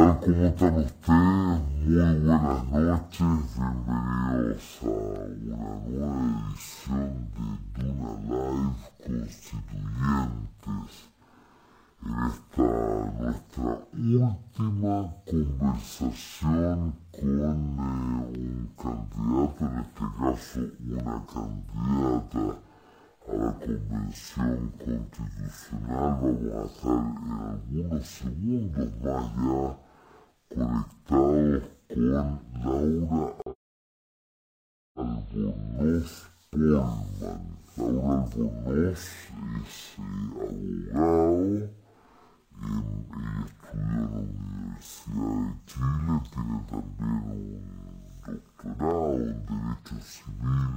tal? ¿Cómo están ustedes? Muy buenas noches, bienvenidos a una nueva edición de Duna Live Constituyentes. En esta nuestra última conversación con eh, un candidato, en este caso una candidata a la Convención Constitucional. Vamos a estar en algunos segundos más conectado con Laura Albornoz Pullman. Laura Albornoz es eh, abogado, ella estudia en la Universidad de Chile, tiene también un doctorado en Derecho Civil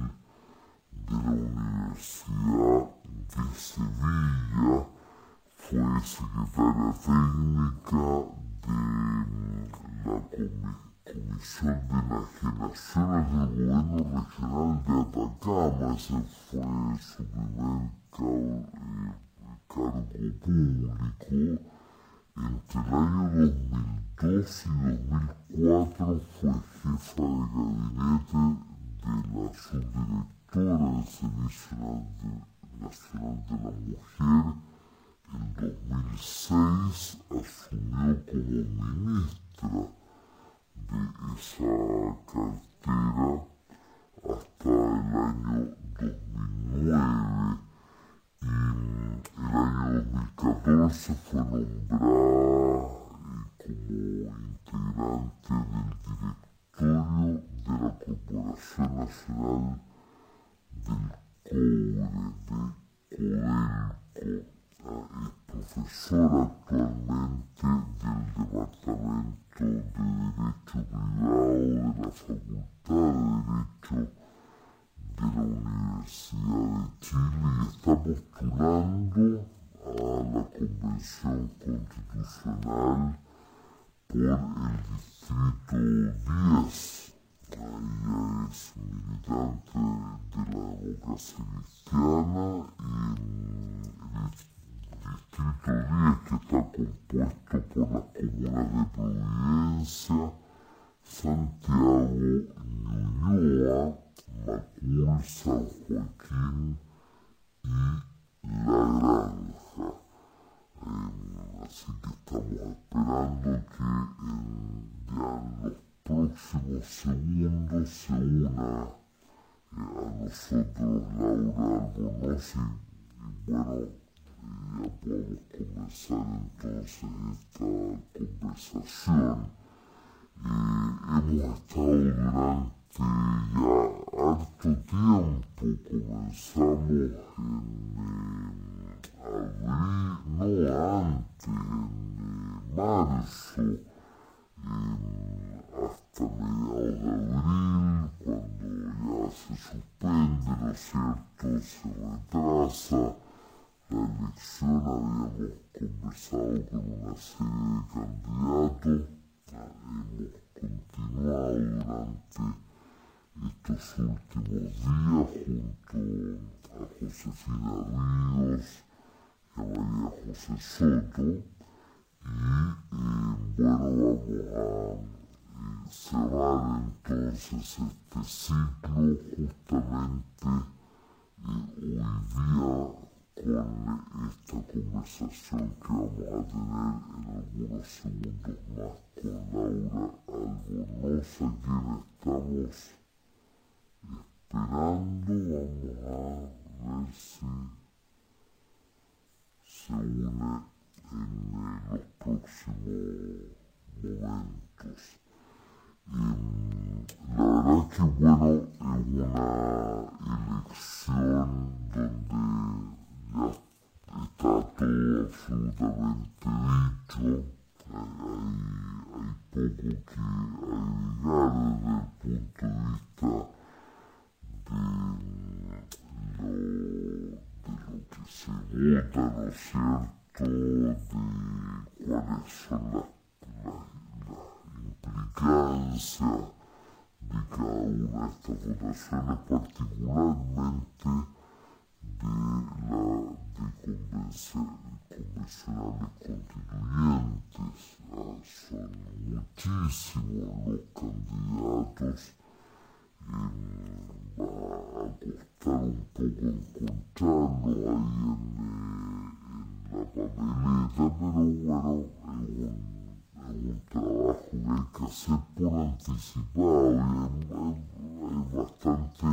de la Universidad de Sevilla, fue secretaria técnica de la Comisión de Enajenaciones del Gobierno Regional de Atacama, ese fue su primer cargo público. Entre el año 2002 y 2004 fue jefa de gabinete de la subdirectora del Servicio Nacional de la Mujer, en 2006 asumió como ministra de esa cartera hasta el año 2009 y el año 2014 fue nombrada como integrante del directorio de la Corporación Nacional profesora actualmente comenzamos en abril, no antes, en marzo, hasta mediados de abril, cuando ya se suspende, ¿no es cierto?, se retrasa la elección, habíamos conversado con una serie de candidatos, hemos continuado durante estos últimos días a María José Soto y eh, bueno, vamos a cerrar entonces este ciclo justamente eh, hoy día con esta conversación que vamos a tener en algunos segundos más con Laura Albornoz, a quien estamos esperando. Vamos a ver si une en los próximos momentos. Y la verdad que bueno, es una elección donde ya está todo absolutamente dicho. Hay, hay poco que agregar desde el punto de vista de lo, de lo que se vota, ¿no es cierto?, de cuáles son las, las, las implicancias de cada una de estas votaciones, particularmente de la de convencer, convencionales constituyentes. Ah, son muchísimos los candidatos. Va a costar un poco encontrarlos ahí en, la papeleta, pero bueno, es un, trabajo que hay que por anticipado. Y hay, bastante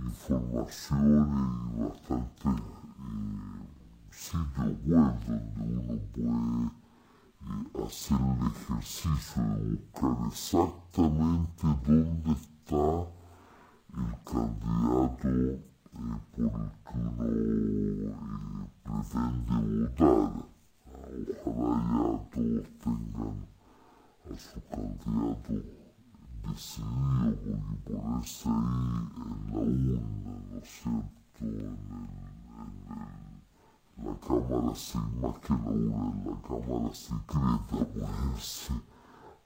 información y bastante eh, hacer el ejercicio buscar exactamente dónde el candidato eh, por el que eh, pretende votar. Ojalá ya todos tengan a su candidato decidido, porque ponerse ahí en la urna, ¿no es cierto?, en, la cámara sin más que la urna, en la cámara secreta, ponerse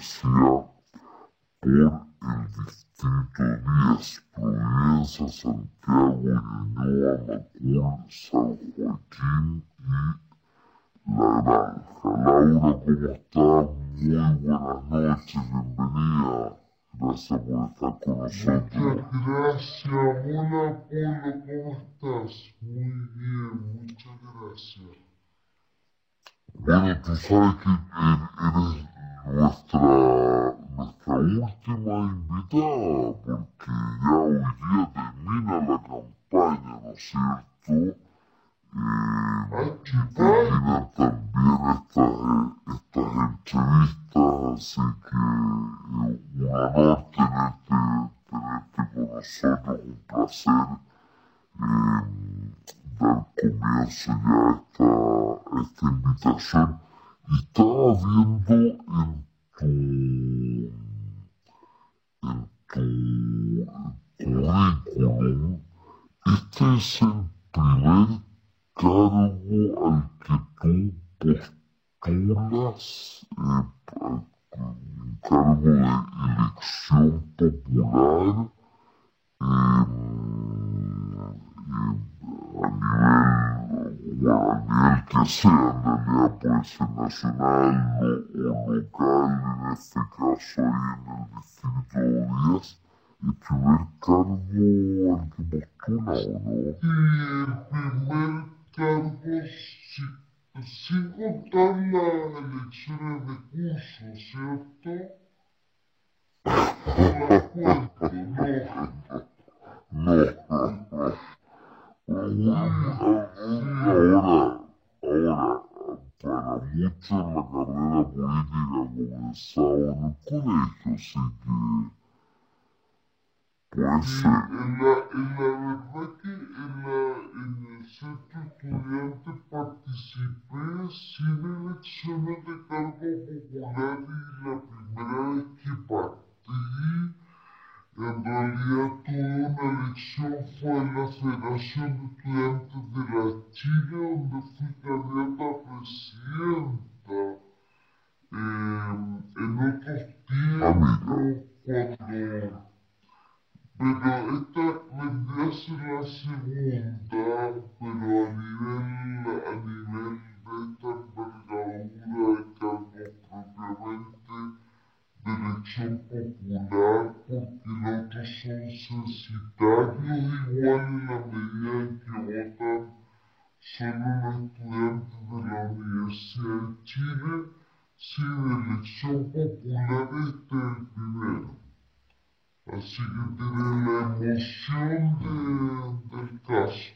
decía, por el distrito 10, Providencia, Santiago, Ñuñoa, Macul, San Joaquín y La Granja. Laura, ¿cómo estás? Muy buenas noches, bienvenida. Gracias por estar con nosotros. Muchas gracias. Hola, Polo, ¿cómo estás? Muy bien, muchas gracias. Bueno, tú sabes que eres nuestra nuestra última invitada, porque ya hoy día termina la campaña, ¿no es cierto? Eh, y terminan también estas, estas entrevistas, así que eh, un honor tenerte, tenerte con nosotros, un placer eh, dar comienzo ya a esta, a esta invitación. Y a nivel que sea, en realidad puede ser nacional o, local, en este caso ahí en el distrito 10, el primer cargo al que postula, ¿o no? Sí, el primer cargo, sin contar las elecciones de curso, ¿cierto? No las cuento, no. No, ahora, ahora, para muchos la carrera política comenzaba en el colegio, así que puede ser. en la, en la verdad que en, la, en el centro estudiante participé sin elecciones de cargo popular y la primera vez que partí en realidad tuve una elección fue en la Federación de Estudiantes de la Chile, donde fui candidata a presidenta. Eh, en otros tiempos, cuando... Pero esta vendría a ser la segunda, pero a nivel, a nivel de esta envergadura de cargos propiamente elección popular porque los otros son censitarios igual en la medida en que votan solo los estudiantes de la Universidad de Chile, si de elección popular este es el primero. Así que tiene la emoción de, del caso.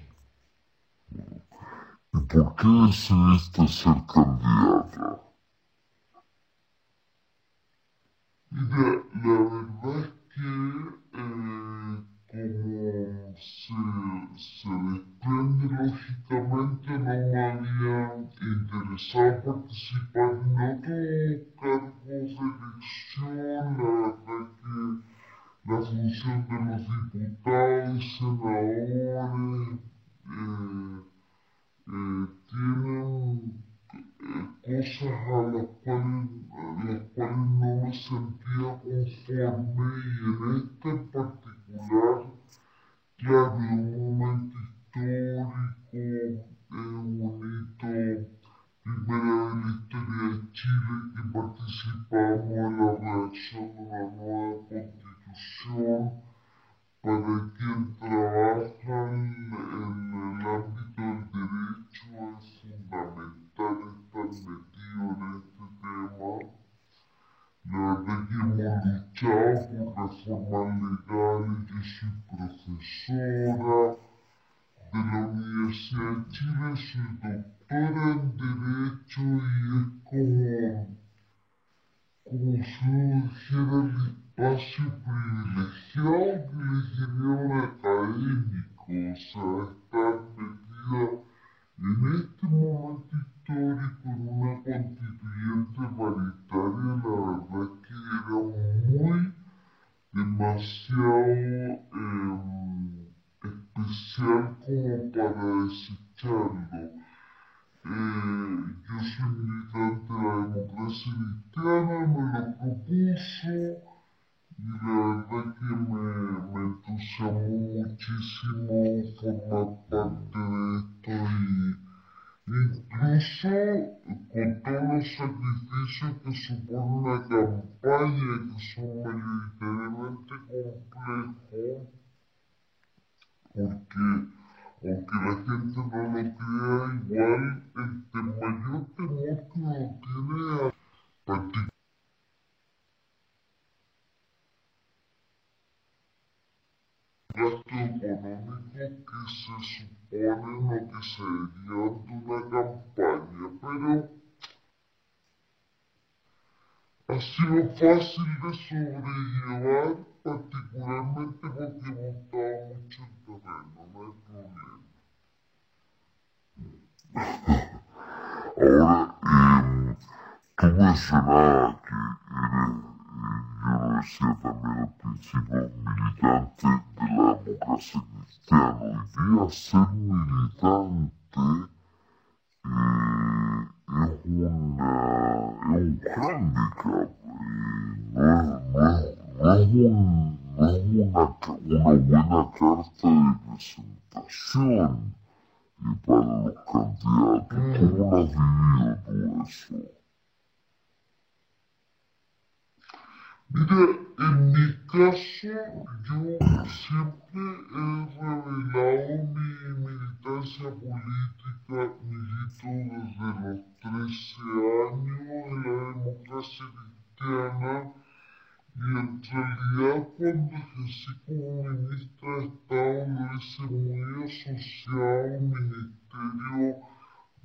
¿Y por qué decidiste ser candidata? Y la, verdad es que, eh, como se, se sorprende, lógicamente no me había interesado participar. En otro cargo de elección, la verdad que la función de los diputados senadores eh, eh, tienen cosas a las cuales, las cuales no me sentía conforme y en este en particular Claro, un momento histórico, un hito, primera vez en la historia de Chile que participamos en la redacción de una nueva constitución para quien trabaja en, el ámbito del derecho es fundamental estar metido en este tema la verdad que hemos luchado por reformas legales. Yo soy profesora de la Universidad de Chile, soy doctora en Derecho y es como, como si uno dijera el espacio privilegiado que le genera un académico, o sea, estar metida en este momento histórico en una constituyente sobrellevar, particularmente porque he montado mucho el terreno, no hay problema. Ahora, eh, tú mencionabas que eres yo lo decía también al principio, militante de la democracia cristiana. Hoy día ser militante eh, es, una, es un handicap, eh, no, no, es, un, no es una, una buena carta de presentación eh, para los candidatos. ¿Cómo lo has vivido tú eso? Mira, en mi caso, yo siempre he revelado mi militancia política, milito desde los 13 años en la democracia cristiana y en realidad cuando ejercí como ministra de Estado lo hice muy asociado Ministerio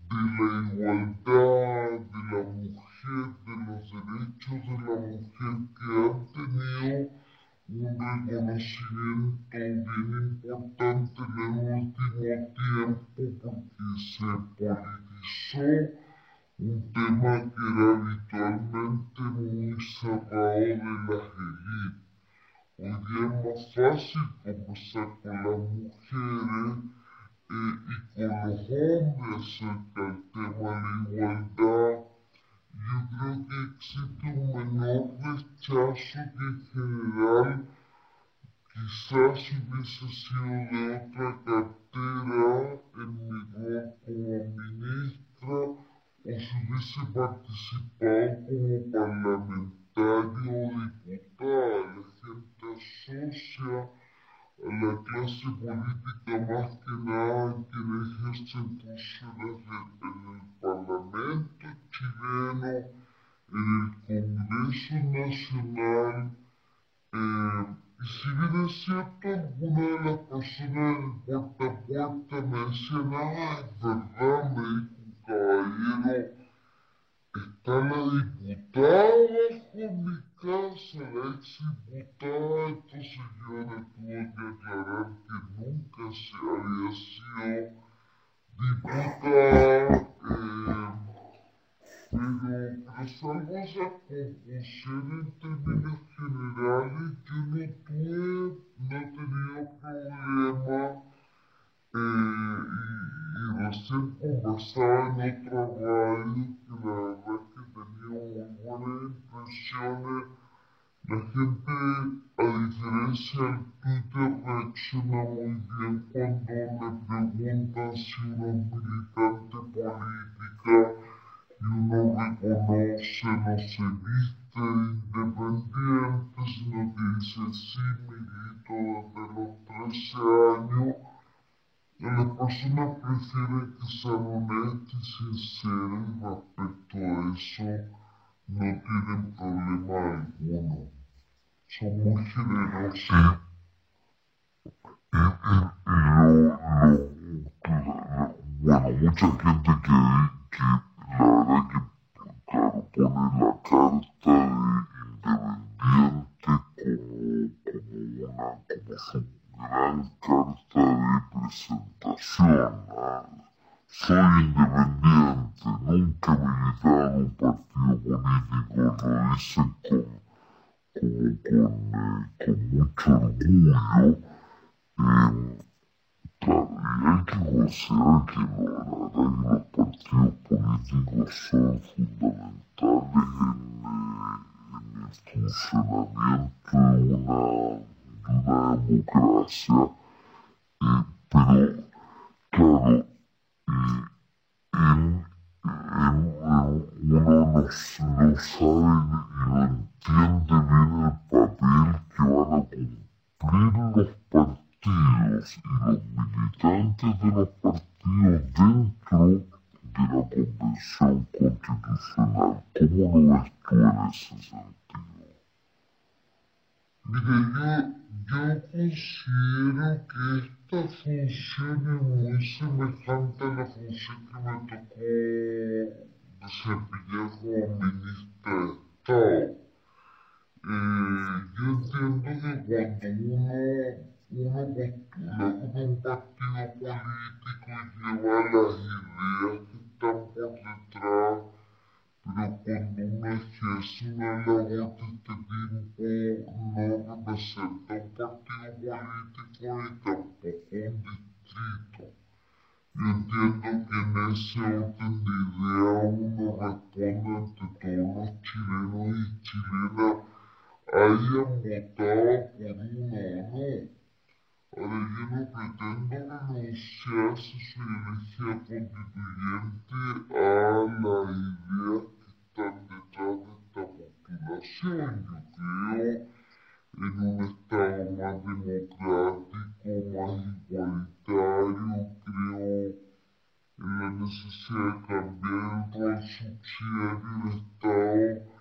de la Igualdad de la Mujer de los derechos de la mujer que han tenido un reconocimiento bien importante en el último tiempo porque se politizó un tema que era habitualmente muy cerrado de las élites. Hoy día es más fácil conversar con las mujeres eh, y con los hombres acerca del tema de la igualdad yo creo que existe un menor rechazo que en general quizás hubiese sido de otra cartera en mi rol como ministra o si hubiese participado como parlamentario o diputada. La gente asocia a la clase política más que nada quien ejerce funciones en el Parlamento chileno, en el Congreso Nacional. Eh, y si bien es cierto, algunas de las personas en puerta a puerta es verdad, me caballero, está la diputada bajo mi casa la ex diputada, le tuve que aclarar que nunca se había sido diputada, eh, pero, pero salvo esa confusión en términos generales, yo no tuve, no he tenido problema eh, y, y recién conversaba en otra radio que la verdad que tenía muy buenas impresiones. La gente, a diferencia del Twitter, reacciona muy bien cuando le preguntan si uno es militante política y uno reconoce, no se viste independiente, sino que dice sí, milito desde los 13 años. Las personas prefieren que sean honestas y sinceras y respecto a eso no tienen problema alguno. Son muy generosos. Y, y, y lo, lo, bueno, mucha gente que, que la verdad que, claro, pone la carta de independiente como, como una, como su presentación. Soy independiente, representa un partido político ni tampoco un distrito. Yo entiendo que en ese orden de ideas uno responde ante todos los chilenos y chilenas hayan votado por uno o no. Ahora yo no pretendo renunciar si soy elegida constituyente a la idea que están detrás de esta postulación. Yo creo en un Estado más democrático, más igualitario, creo en la necesidad de cambiar el rol subsidiario del Estado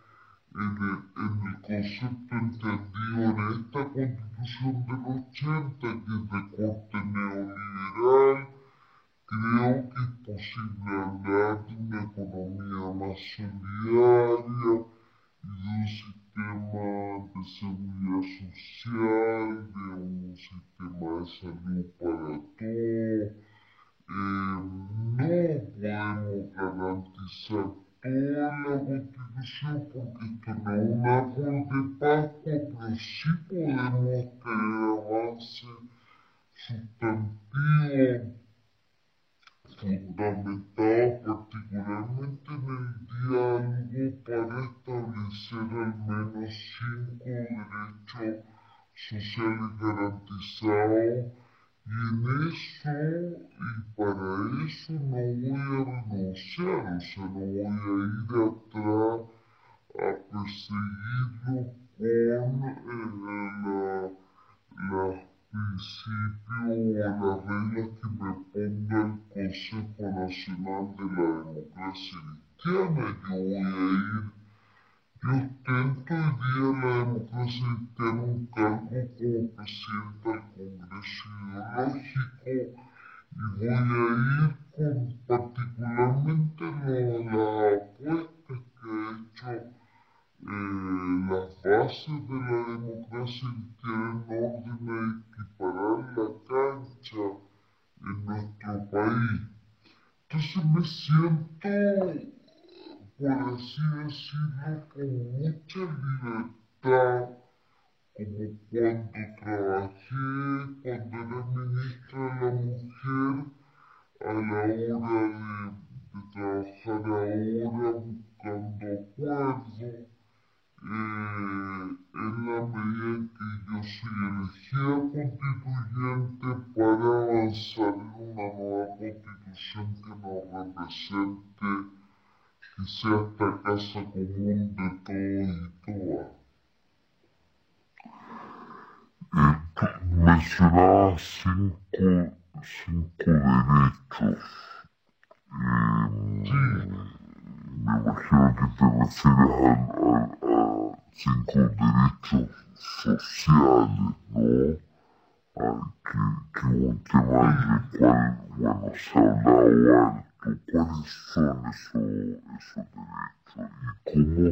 en el, en el concepto entendido en esta constitución del 80, que es de corte neoliberal, creo que es posible hablar de una economía más solidaria y de un sistema de seguridad social, de un sistema de salud para todos. Eh, no podemos garantizar toda la constitución porque esto no es un árbol de Pascua, pero sí podemos tener avances sustantivos fundamentados particularmente en el diálogo para establecer al menos cinco derechos sociales garantizados. Y en eso, y para eso no voy a renunciar, o sea, no voy a ir atrás a perseguirlo con eh, la, principios o las reglas que me ponga el Consejo Nacional de la Democracia Cristiana. Yo voy a ir yo ostento hoy día la democracia cristiana un cargo como presidente del Congreso Ideológico y voy a ir con particularmente lo, las apuestas que ha hecho eh, las bases de la democracia quieren orden a equiparar la cancha en nuestro país. Entonces me siento, por así decirlo, con mucha libertad, como cuando trabajé, cuando era ministra de la mujer, a la hora de, de trabajar ahora buscando acuerdos eh, en la medida en que yo soy elegida constituyente para avanzar en una nueva constitución que nos represente, que sea esta casa común de todos y todas. Eh, mencionabas cinco, cinco derechos. Eh, sí. Me imagino que te refieres al, cinco derechos sociales, ¿no? que, que un tema del cual, bueno, se ha hablado alto. ¿Cuáles son esos, esos derechos y cómo,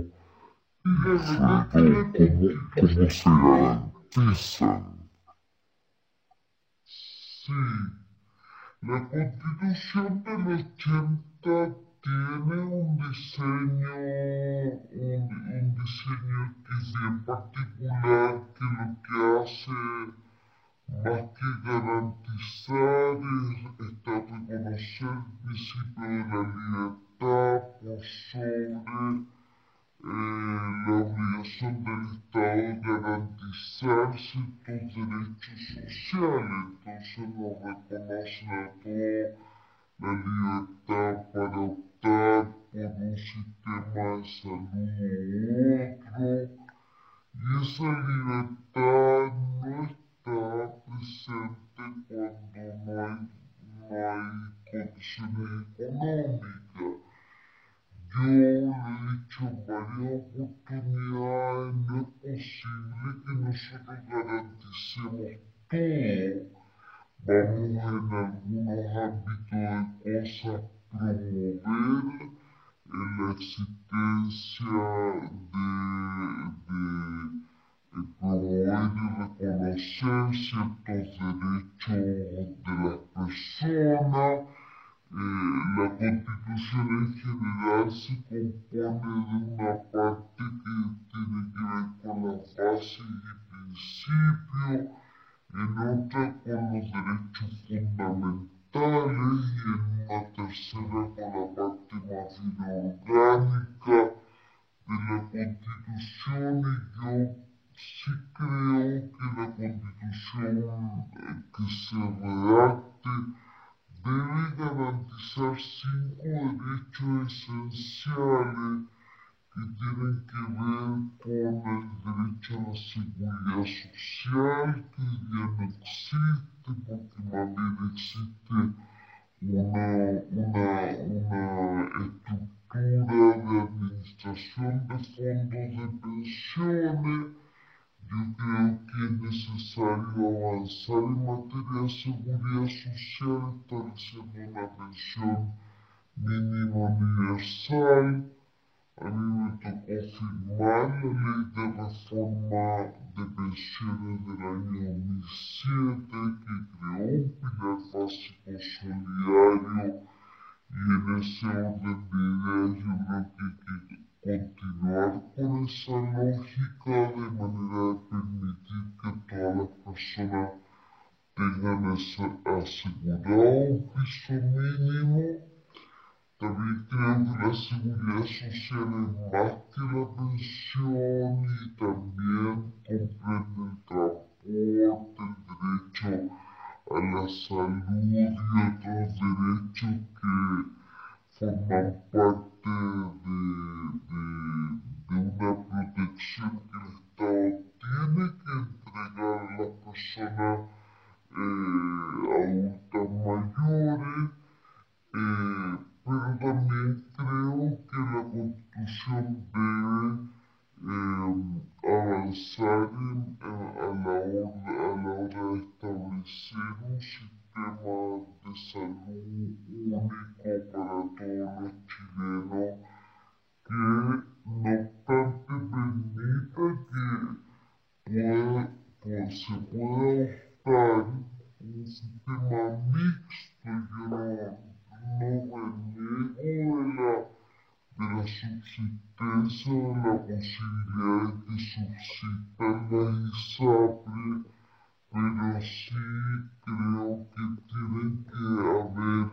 y sobre todo, cómo, cómo se garantizan? Sí, la Constitución del 80 tiene un diseño, un, un, diseño que es bien particular, que lo que hace más que garantizar es, está reconocer el principio de la libertad por sobre eh, la obligación del Estado de garantizar ciertos derechos sociales. Entonces nos reconocen a la libertad para optar por un sistema de salud u otro, y esa libertad no está presente cuando no hay, no hay condiciones económicas. Yo lo he dicho en varias oportunidades, no es posible que nosotros garanticemos todo Vamos en algunos ámbitos de cosas promover la existencia de, de, promover y reconocer ciertos derechos de las personas. Eh, la constitución en general se compone de una parte que tiene que ver con las bases y principios en otra con los derechos fundamentales y en una tercera con la parte más bien orgánica de la Constitución y yo sí creo que la Constitución eh, que se redacte debe garantizar cinco derechos esenciales que tienen que ver con el derecho a la seguridad social, que ya no existe, porque más bien una, una, una estructura de administración de fondos de pensiones. Yo creo que es necesario avanzar en materia de seguridad social, estableciendo una pensión mínima universal a mí me tocó firmar la ley de reforma de pensiones del año 2007 que creó un pilar básico solidario y en ese orden de ideas yo creo que que continuar con esa lógica de manera de permitir que todas las personas tengan asegurado un piso mínimo también creo que la seguridad social es más que la pensión y también comprende el transporte, el derecho a la salud y otros derechos que forman parte de, de, de una protección que el Estado tiene que entregar a las personas eh, adultas mayores. Eh, pero también creo que la Constitución debe eh, avanzar en, a, la hora, a la hora de establecer un sistema de salud único para todos los chilenos que no obstante permita que pueda, pues, se pueda optar un sistema mixto, yo no subsistencia de la posibilidad de que subsistan las ISAPRE, pero sí creo que tiene que haber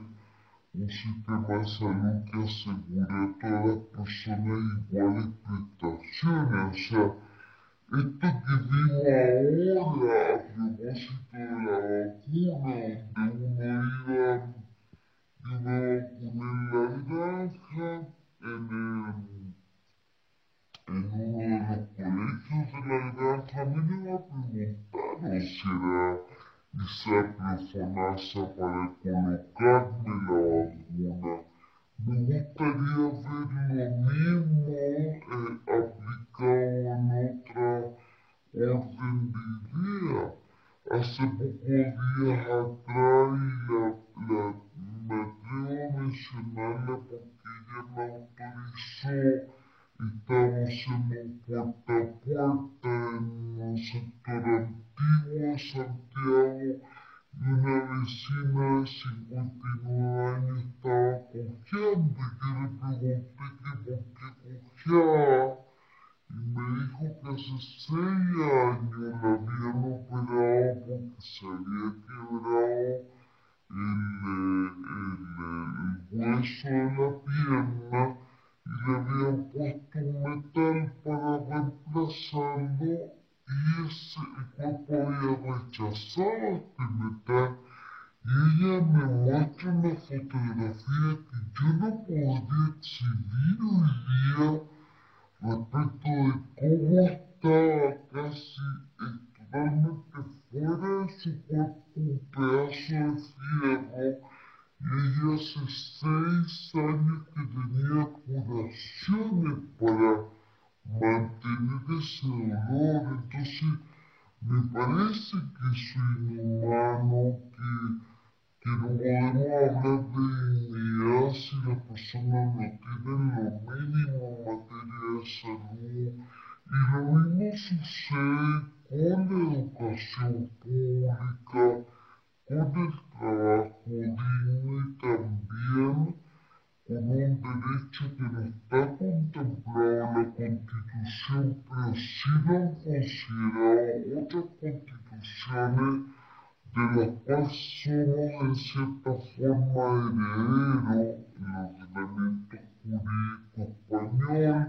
un sistema de salud que asegure a todas las personas iguales prestaciones. O sea, esto que vimos ahora a propósito de la vacuna, donde uno iba yo me vacuné en la granja, en, el, en uno de los colegios de la granja. A mí me preguntaron si era ISAPRE o para colocarme la vacuna. Me gustaría ver lo mismo eh, aplicado en otra orden de idea. Hace pocos días atrás la, la me atrevo a mencionarla porque ella me autorizó. Estamos en un puerta a puerta en un sector antiguo Santiago y una vecina de 59 años estaba cojeando y yo le pregunté que por qué cojeaba y me dijo que hace seis años la habían operado porque se había quebrado el, el, hueso de la pierna y le habían puesto un metal para reemplazarlo y ese, cuerpo había rechazado este metal y ella me muestra una fotografía que yo no podría exhibir hoy día respecto de cómo estaba casi totalmente fuera de su cuerpo un pedazo de fierro y ella hace seis años que tenía curaciones para mantener ese dolor. Entonces, me parece que es inhumano, que, que no podemos hablar de dignidad si las personas no tienen lo mínimo en materia de salud. Y lo mismo sucede con la educación pública, con el trabajo digno y también con un derecho que no está contemplado en la Constitución, pero sí lo han considerado otras de las cuales somos en cierta forma herederos el ordenamiento jurídico español.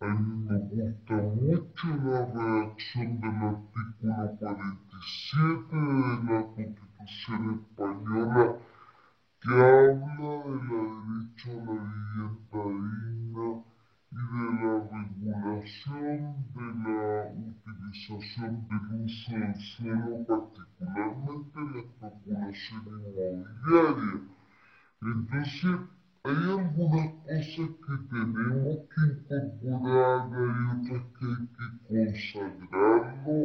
A mí me gusta mucho la redacción del artículo 47 de la Constitución española que habla de la derecho a la vivienda digna y de la regulación de la utilización del uso del suelo, particularmente la especulación inmobiliaria. Entonces, hay algunas cosas que tenemos que incorporar, hay otras que hay que consagrarlo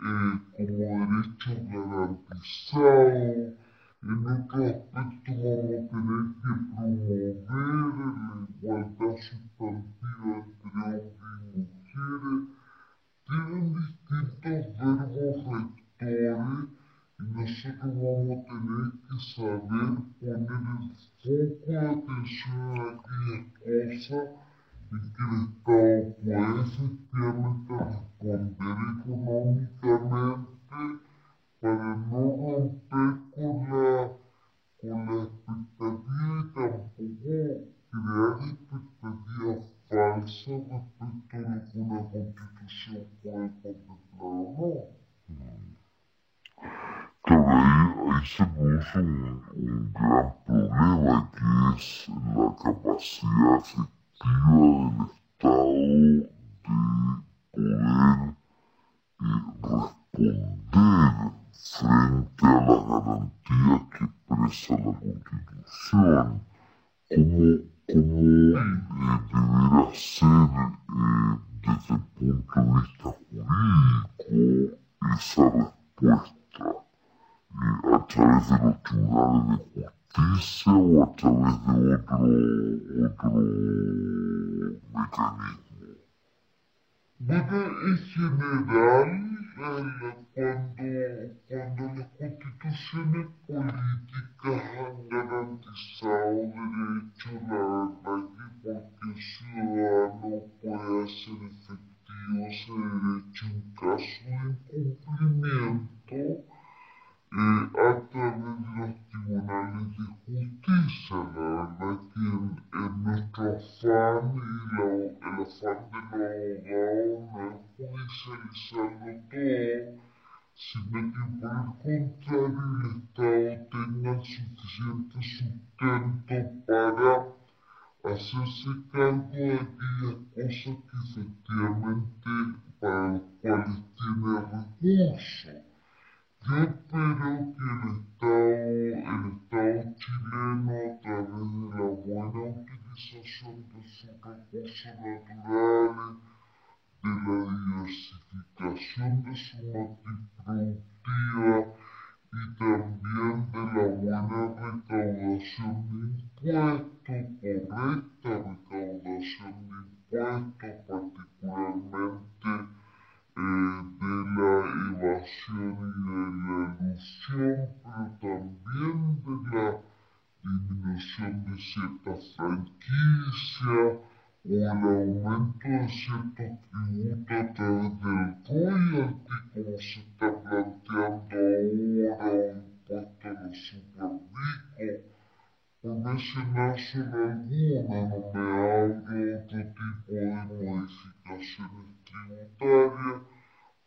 eh, como derechos garantizados. En otro aspecto vamos a tener que promover la igualdad sustantiva entre hombres y mujeres. Tienen distintos verbos rectores y nosotros vamos a tener que saber poner el foco de atención a aquellas cosas en que el Estado puede efectivamente responder económicamente para no romper con la, con la expectativa y tampoco crear expectativas falsas respecto a lo que una constitución puede contemplar o no. Claro, ahí, ahí se produce un, un, gran problema que es la capacidad efectiva del Estado de poder eh, responder frente a las garantías que expresa la Constitución, como, como eh, deberá ser eh, desde el punto de vista jurídico esa respuesta eh, a través de los tribunales de justicia o a través de otro, otro mecanismo. Bueno, en general, cuando, cuando las constituciones políticas han garantizado derechos, la verdad que porque ciudadano puede hacer efectivo ese derecho en caso de incumplimiento a través de los tribunales de justicia. La verdad que en, nuestro afán y el afán de los abogados no es judicializarlo todo, sino que por el contrario el Estado tenga suficiente sustento para hacerse cargo de aquellas cosas que efectivamente para las cuales tiene recursos. Yo espero que el Estado, el Estado chileno, a través de la buena utilización de sus recursos naturales, de la diversificación de su matriz productiva y también de la buena recaudación de impuestos, correcta recaudación de impuestos, particularmente de la evasión y de la ilusión, pero también de la disminución de ciertas franquicias o el aumento de ciertos tributos a través del royalty, como se está planteando ahora, o impuesto a los superricos, por mencionar solo alguna, no me hablo de otro tipo de modificaciones tributarias,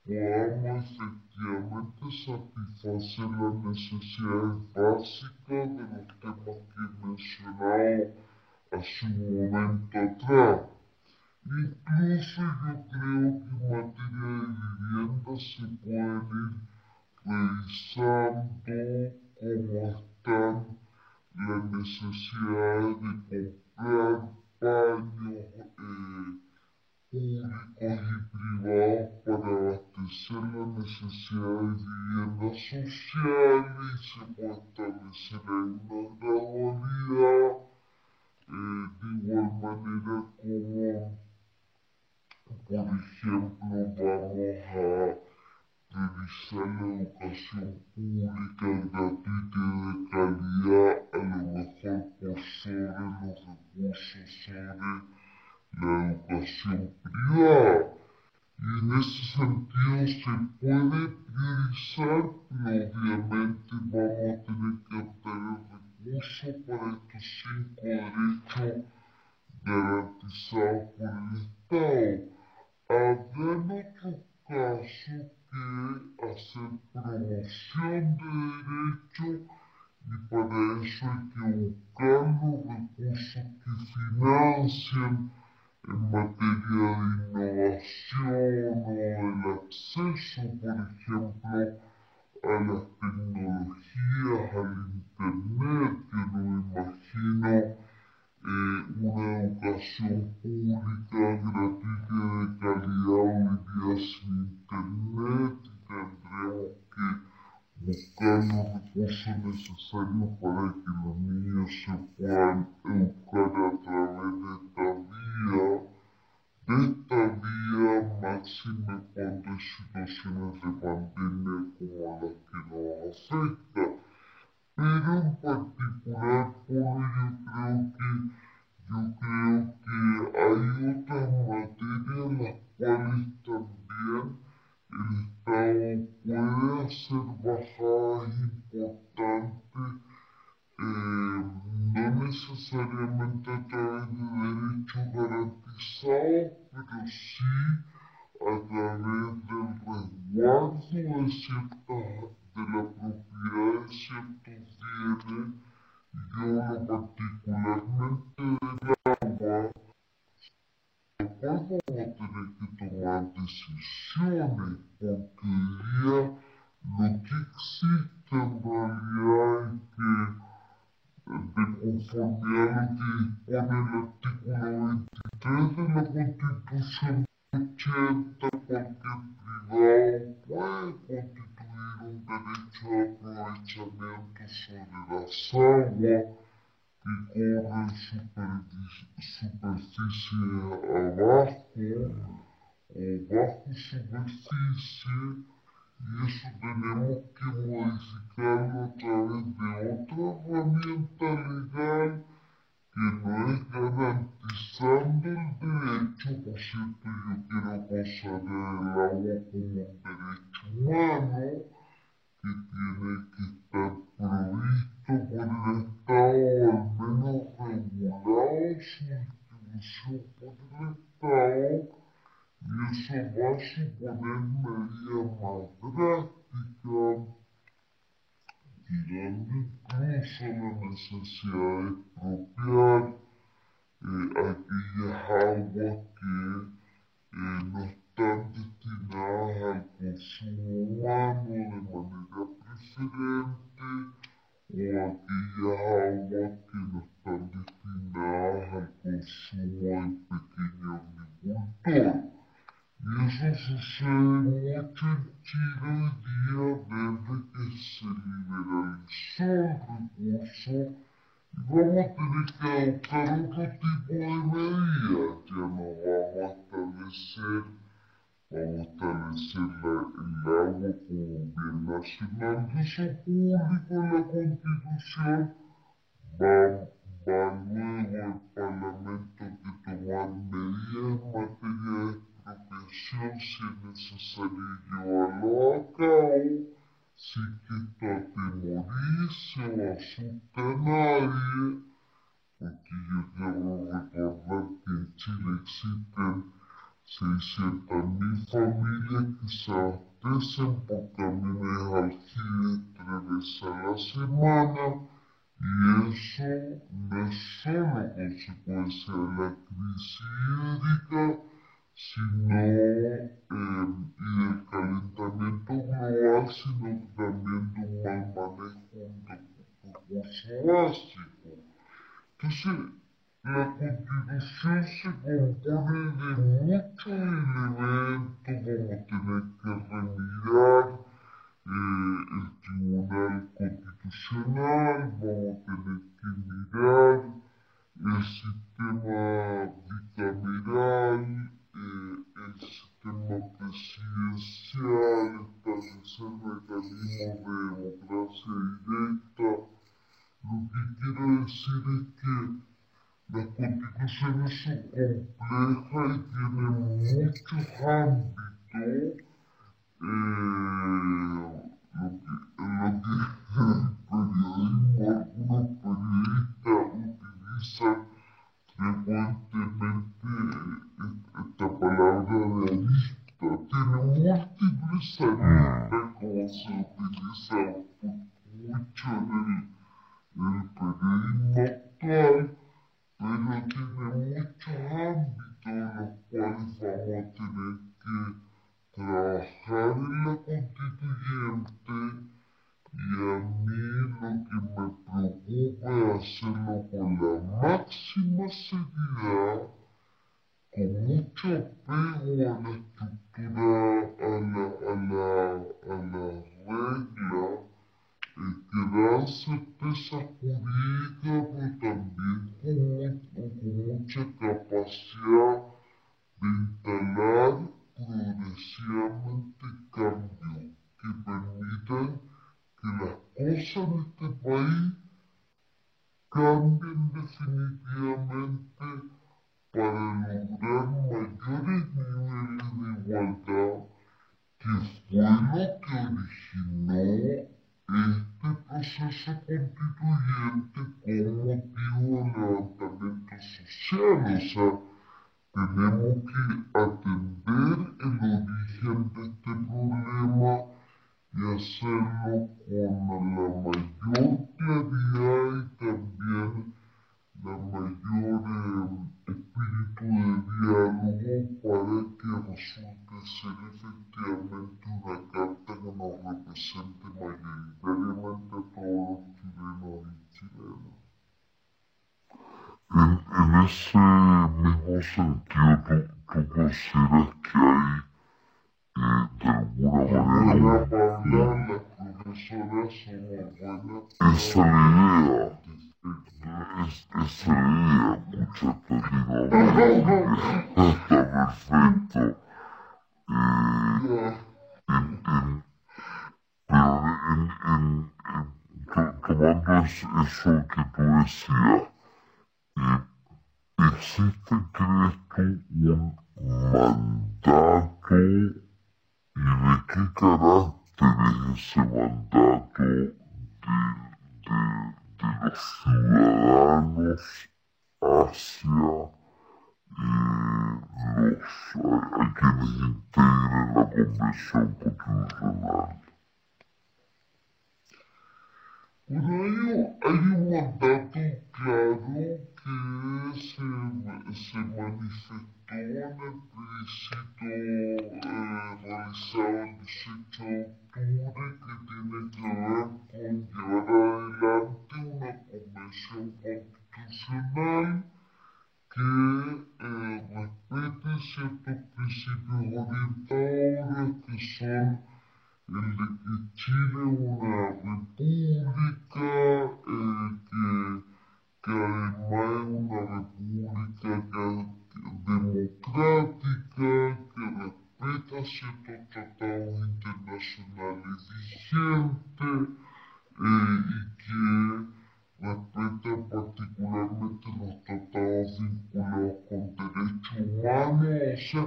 podamos efectivamente satisfacer las necesidades básicas de los temas que he mencionado hace un momento atrás. Incluso yo creo que en materia de vivienda se pueden ir revisando cómo están las necesidades de comprar baños, eh, públicos y privados para abastecer las necesidades de vivienda social y se puede establecer una gradualidad eh, de igual manera como por ejemplo vamos a revisar la educación pública gratuita y de calidad a lo mejor por sobre los recursos sobre la educación privada. Y en ese sentido se puede priorizar, pero obviamente vamos a tener que obtener recursos para estos cinco derechos garantizados por el Estado. Habrá en otros casos que hacer promoción de derechos y para eso hay que buscar los recursos que financien en materia de innovación o el acceso, por ejemplo, a las tecnologías, al Internet, que no imagino eh, una educación pública gratuita y de calidad hoy día sin Internet tendremos que buscar los recursos necesarios para que los niños se puedan educar a través de esta vía esta vía máxima cuando hay situaciones de pandemia como las que nos afecta. Pero en particular, por yo creo que yo creo que hay otras materias las cuales también el Estado puede hacer bajadas importantes eh, no necesariamente a través de derechos garantizados, pero sí a través del resguardo de ciertas, de la propiedad de ciertos bienes, yo lo particularmente del agua, después vamos a tener que tomar decisiones, porque hoy día lo que existe en realidad es que de conformidad a lo que dispone el artículo 23 de la Constitución 80, cualquier privado puede constituir un derecho de aprovechamiento sobre las aguas que corren superficie abajo o bajo superficie y eso tenemos que modificarlo a través de otra herramienta legal que no es garantizando reconocer el agua como un derecho humano que tiene que estar provisto por el Estado, al menos regulado su distribución por el Estado, y eso va a suponer medidas más drásticas, llegando incluso a la necesidad de expropiar eh, aquellas aguas que eh, no están destinadas al consumo humano de manera preferente o aquellas aguas que no están destinadas al consumo del pequeño agricultor. Y eso sucede mucho en Chile hoy día desde que se liberalizó el recurso y vamos a tener que adoptar otro tipo de medidas. Ya no vamos a establecer, vamos a establecer el agua como bien nacional de uso público en la Constitución. Va, va luego el Parlamento que tomar medidas en materia expropiación si es necesario llevarlo a cabo sin que esto atemorice o asuste a nadie, porque yo quiero recordar que en Chile existen 600.000 familias que se abastecen por camiones aljibes tres veces a la semana y eso no es solo consecuencia de la crisis hídrica, sino eh, y del calentamiento global, sino también de un mal manejo de recurso básico. Entonces, la constitución se compone de muchos elementos, vamos a tener que remirar eh, el Tribunal Constitucional, vamos a tener que mirar el sistema bicameral, el sistema presidencial, establecer mecanismos de democracia directa. Lo que quiero decir es que las constituciones son complejas y tienen muchos ámbitos. Eh, lo que, en lo que el periodismo, algunos periodistas utilizan frecuentemente esta palabra de. Tiene múltiples aristas como se utiliza mucho en el, el periodismo actual, pero tiene muchos ámbitos en los cuales vamos a tener que trabajar en la constituyente y a mí lo que me preocupa es hacerlo con la máxima seriedad, con mucho apego a la estructura, a la, a la, a la regla, eh, que dan certeza jurídica, pero también con, con mucha capacidad de instalar progresivamente cambios que permitan que las cosas en este país cambien definitivamente para lograr mayores niveles de igualdad, que fue lo que originó este proceso constituyente con motivo del levantamiento social. Ese mandato de, de los ciudadanos hacia y los, a, quienes integren la Convención Constitucional. Bueno, hay, un mandato claro que se, se manifestó en el plebiscito ciertos principios orientadores que son el de que Chile es una república, eh, que, que, además es una república democrática, que respeta ciertos tratados internacionales vigentes eh, y que respeta particularmente los tratados vinculados con derechos humanos, o sea,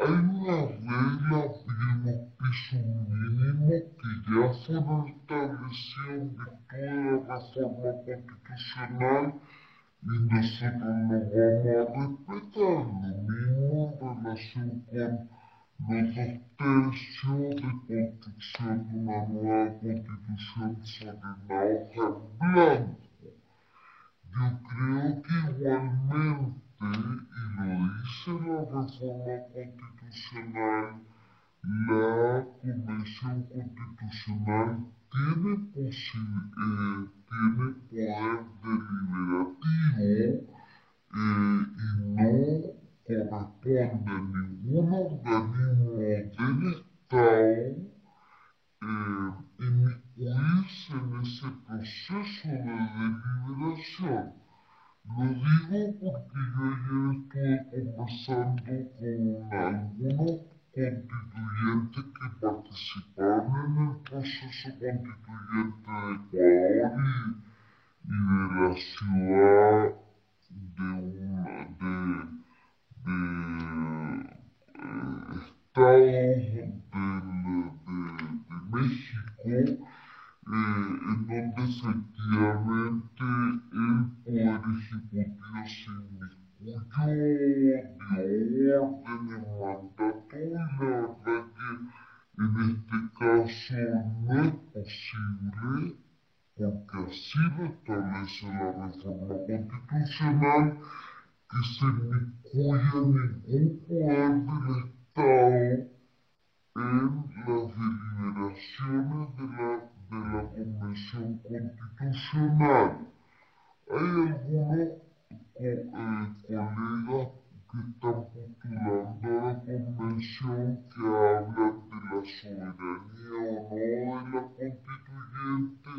hay unas reglas y unos pisos mínimos que ya fueron establecidos en virtud de la reforma constitucional y nosotros nos vamos a respetar lo mismo en relación con los dos tercios de construcción de una nueva constitución sobre una hoja en blanco. Yo creo que igualmente, y lo dice la reforma constitucional, la Convención Constitucional tiene, eh, tiene poder deliberativo eh, y no corresponde a ningún organismo del Estado eh, inmiscuirse en ese proceso de deliberación. Lo digo porque yo ayer estuve conversando con algunos constituyentes que participaron en el proceso constituyente de Ecuador y, y de la ciudad de, una, de de eh, de, de, México eh, en donde efectivamente el Poder Ejecutivo se dio órdenes, mandató y la verdad que en este caso no es posible porque así lo establece la reforma constitucional que se inmiscuya ningún poder del Estado en las deliberaciones de la, de la Convención Constitucional. Hay algunos colegas que están postulando a la Convención que hablan de la soberanía o no de la constituyente.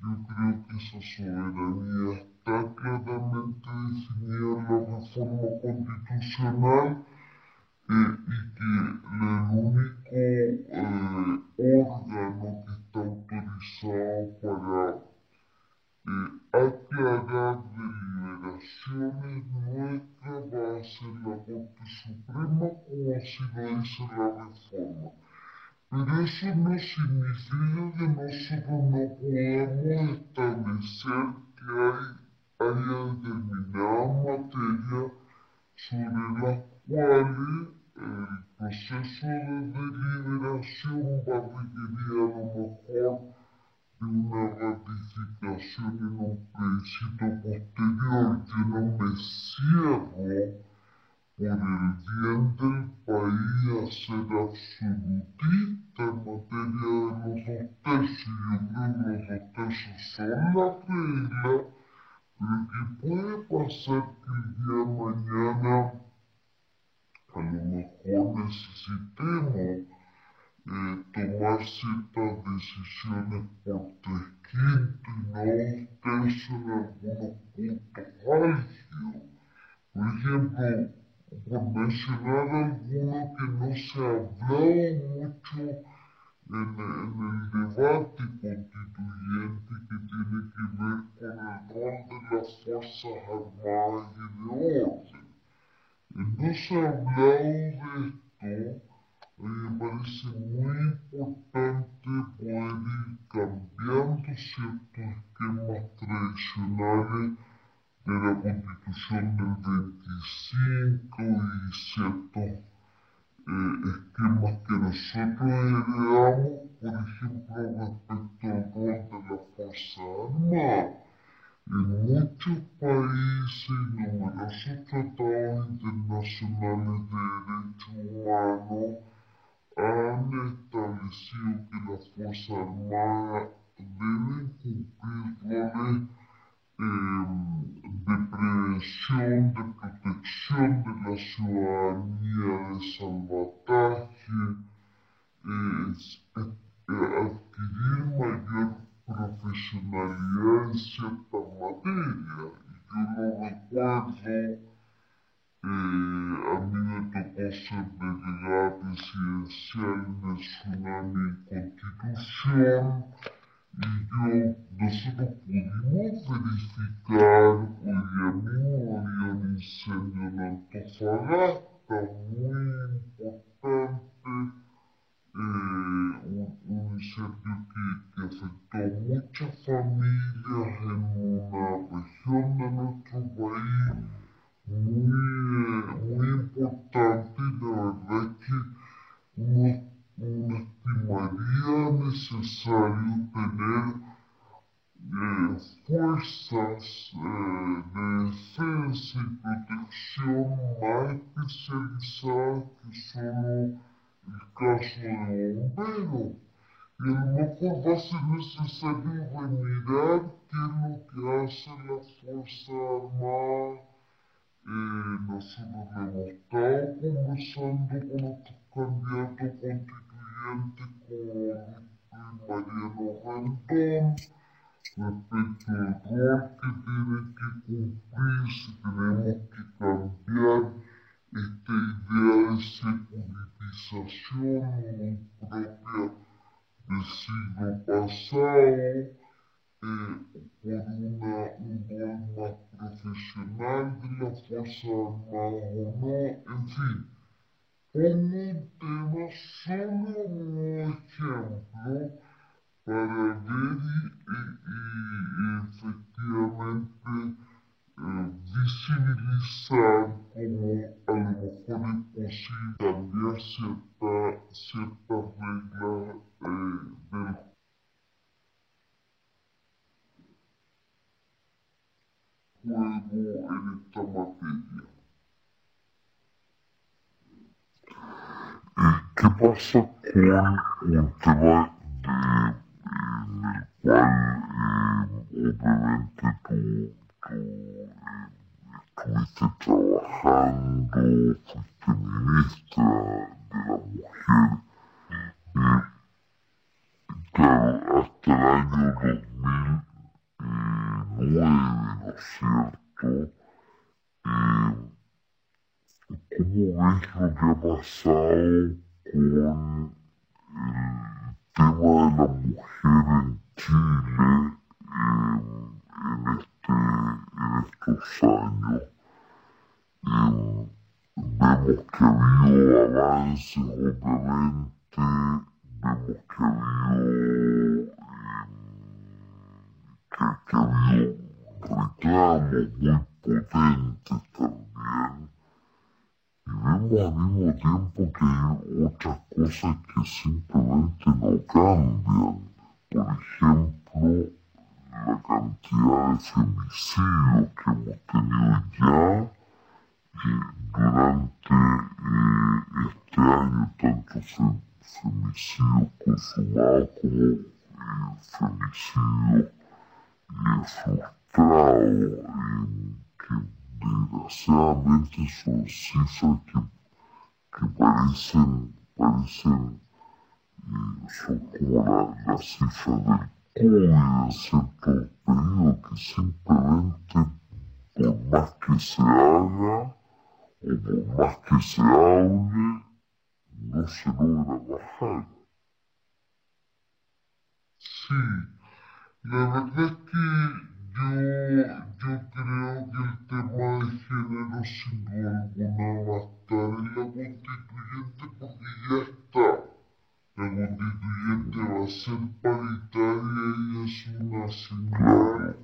Yo creo que esa soberanía está claramente definida en la reforma constitucional eh, y que el único eh, órgano que está autorizado para eh, aclarar deliberaciones nuestras va a ser la Corte Suprema como así lo dice la reforma. Pero eso no significa que nosotros no podamos establecer que hay haya determinadas materias sobre las cuales el proceso de deliberación va a requerir a lo mejor de una ratificación en un plebiscito posterior. Yo no me cierro por el país a ser absolutista en materia de los dos tercios. Yo creo que los dos tercios son la regla pero que puede pasar que el día de mañana a lo mejor necesitemos eh, tomar ciertas decisiones por tres quintos y no dos tercios en algunos puntos álgidos. Por ejemplo, por mencionar alguno que no se ha hablado mucho en, el debate constituyente que tiene que ver con el rol de las Fuerzas Armadas y de Orden. No se ha hablado de esto, me parece muy importante poder ir cambiando ciertos esquemas tradicionales de la constitución del 25 y ciertos eh, esquemas que nosotros heredamos, por ejemplo, respecto al rol de la Fuerza Armada. En muchos países y numerosos tratados internacionales de derechos humanos han establecido que las Fuerzas Armadas deben cumplir roles de prevención, de protección de la ciudadanía, de salvataje, eh, adquirir mayor profesionalidad en ciertas materias. Yo lo recuerdo eh, a mí me tocó ser delegada presidencial en el tsunami Constitución y yo, nosotros pudimos verificar, hoy día mismo había un incendio en Antofagasta muy importante, eh, un, un, incendio que, que afectó a muchas familias en una región de nuestro país muy, muy importante de bomberos. Y a lo mejor va a ser necesario remirar qué es lo que hace la Fuerza Armada eh, nosotros hemos estado conversando con otros candidatos constituyentes como Mariano Rendón respecto al rol que tiene que cumplir si tenemos que cambiar de securitización muy propia del siglo pasado por una, un rol más profesional de la Fuerza Armada o no, en fin. Pongo un tema solo como ejemplo para ver y, y, y efectivamente visibilizar como a lo mejor es posible cambiar eh, juego en esta materia. ¿Qué pasa con un tema de, en el eh, estuviste trabajando, fuiste ministra de la mujer? Eh, claro, hasta el año 2000 nueve, ¿no es cierto? Eh, ¿Cómo ves lo que ha pasado cifra del COVID es cierto pedido que simplemente por más que se haga o por más que se hable, no se logra bajar. Sí, la verdad es que yo, yo creo que el tema de género sin duda alguna va a estar en la constituyente porque ya está. La constituyente va a ser paritaria y es una señal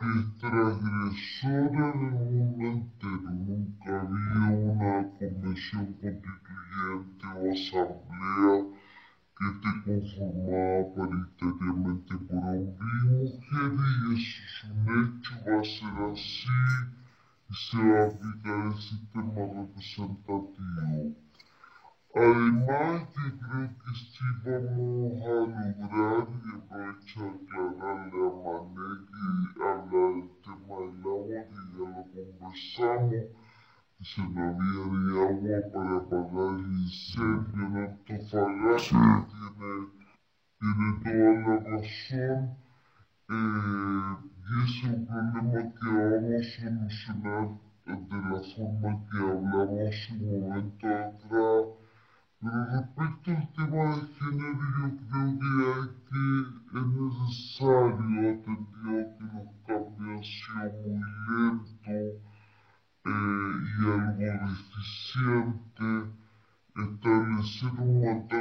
es transgresora en el mundo entero. Nunca había una convención constituyente o asamblea que te conformaba paritariamente por hombres y mujeres y eso es hecho, va a ser así y se va a aplicar el sistema representativo. Además, yo creo que sí vamos a lograr, y aprovecho de aclararle a Mané que habla del tema del agua, que ya lo conversamos, que se no había de agua para apagar el incendio en Antofagasta, tiene, tiene toda la razón, eh, y es un problema que vamos a solucionar de la forma que hablamos un momento atrás pero respecto al tema de género, yo creo que hay que, es necesario, atendido que los cambios han sido muy lentos eh, y algo deficiente, establecer un mandato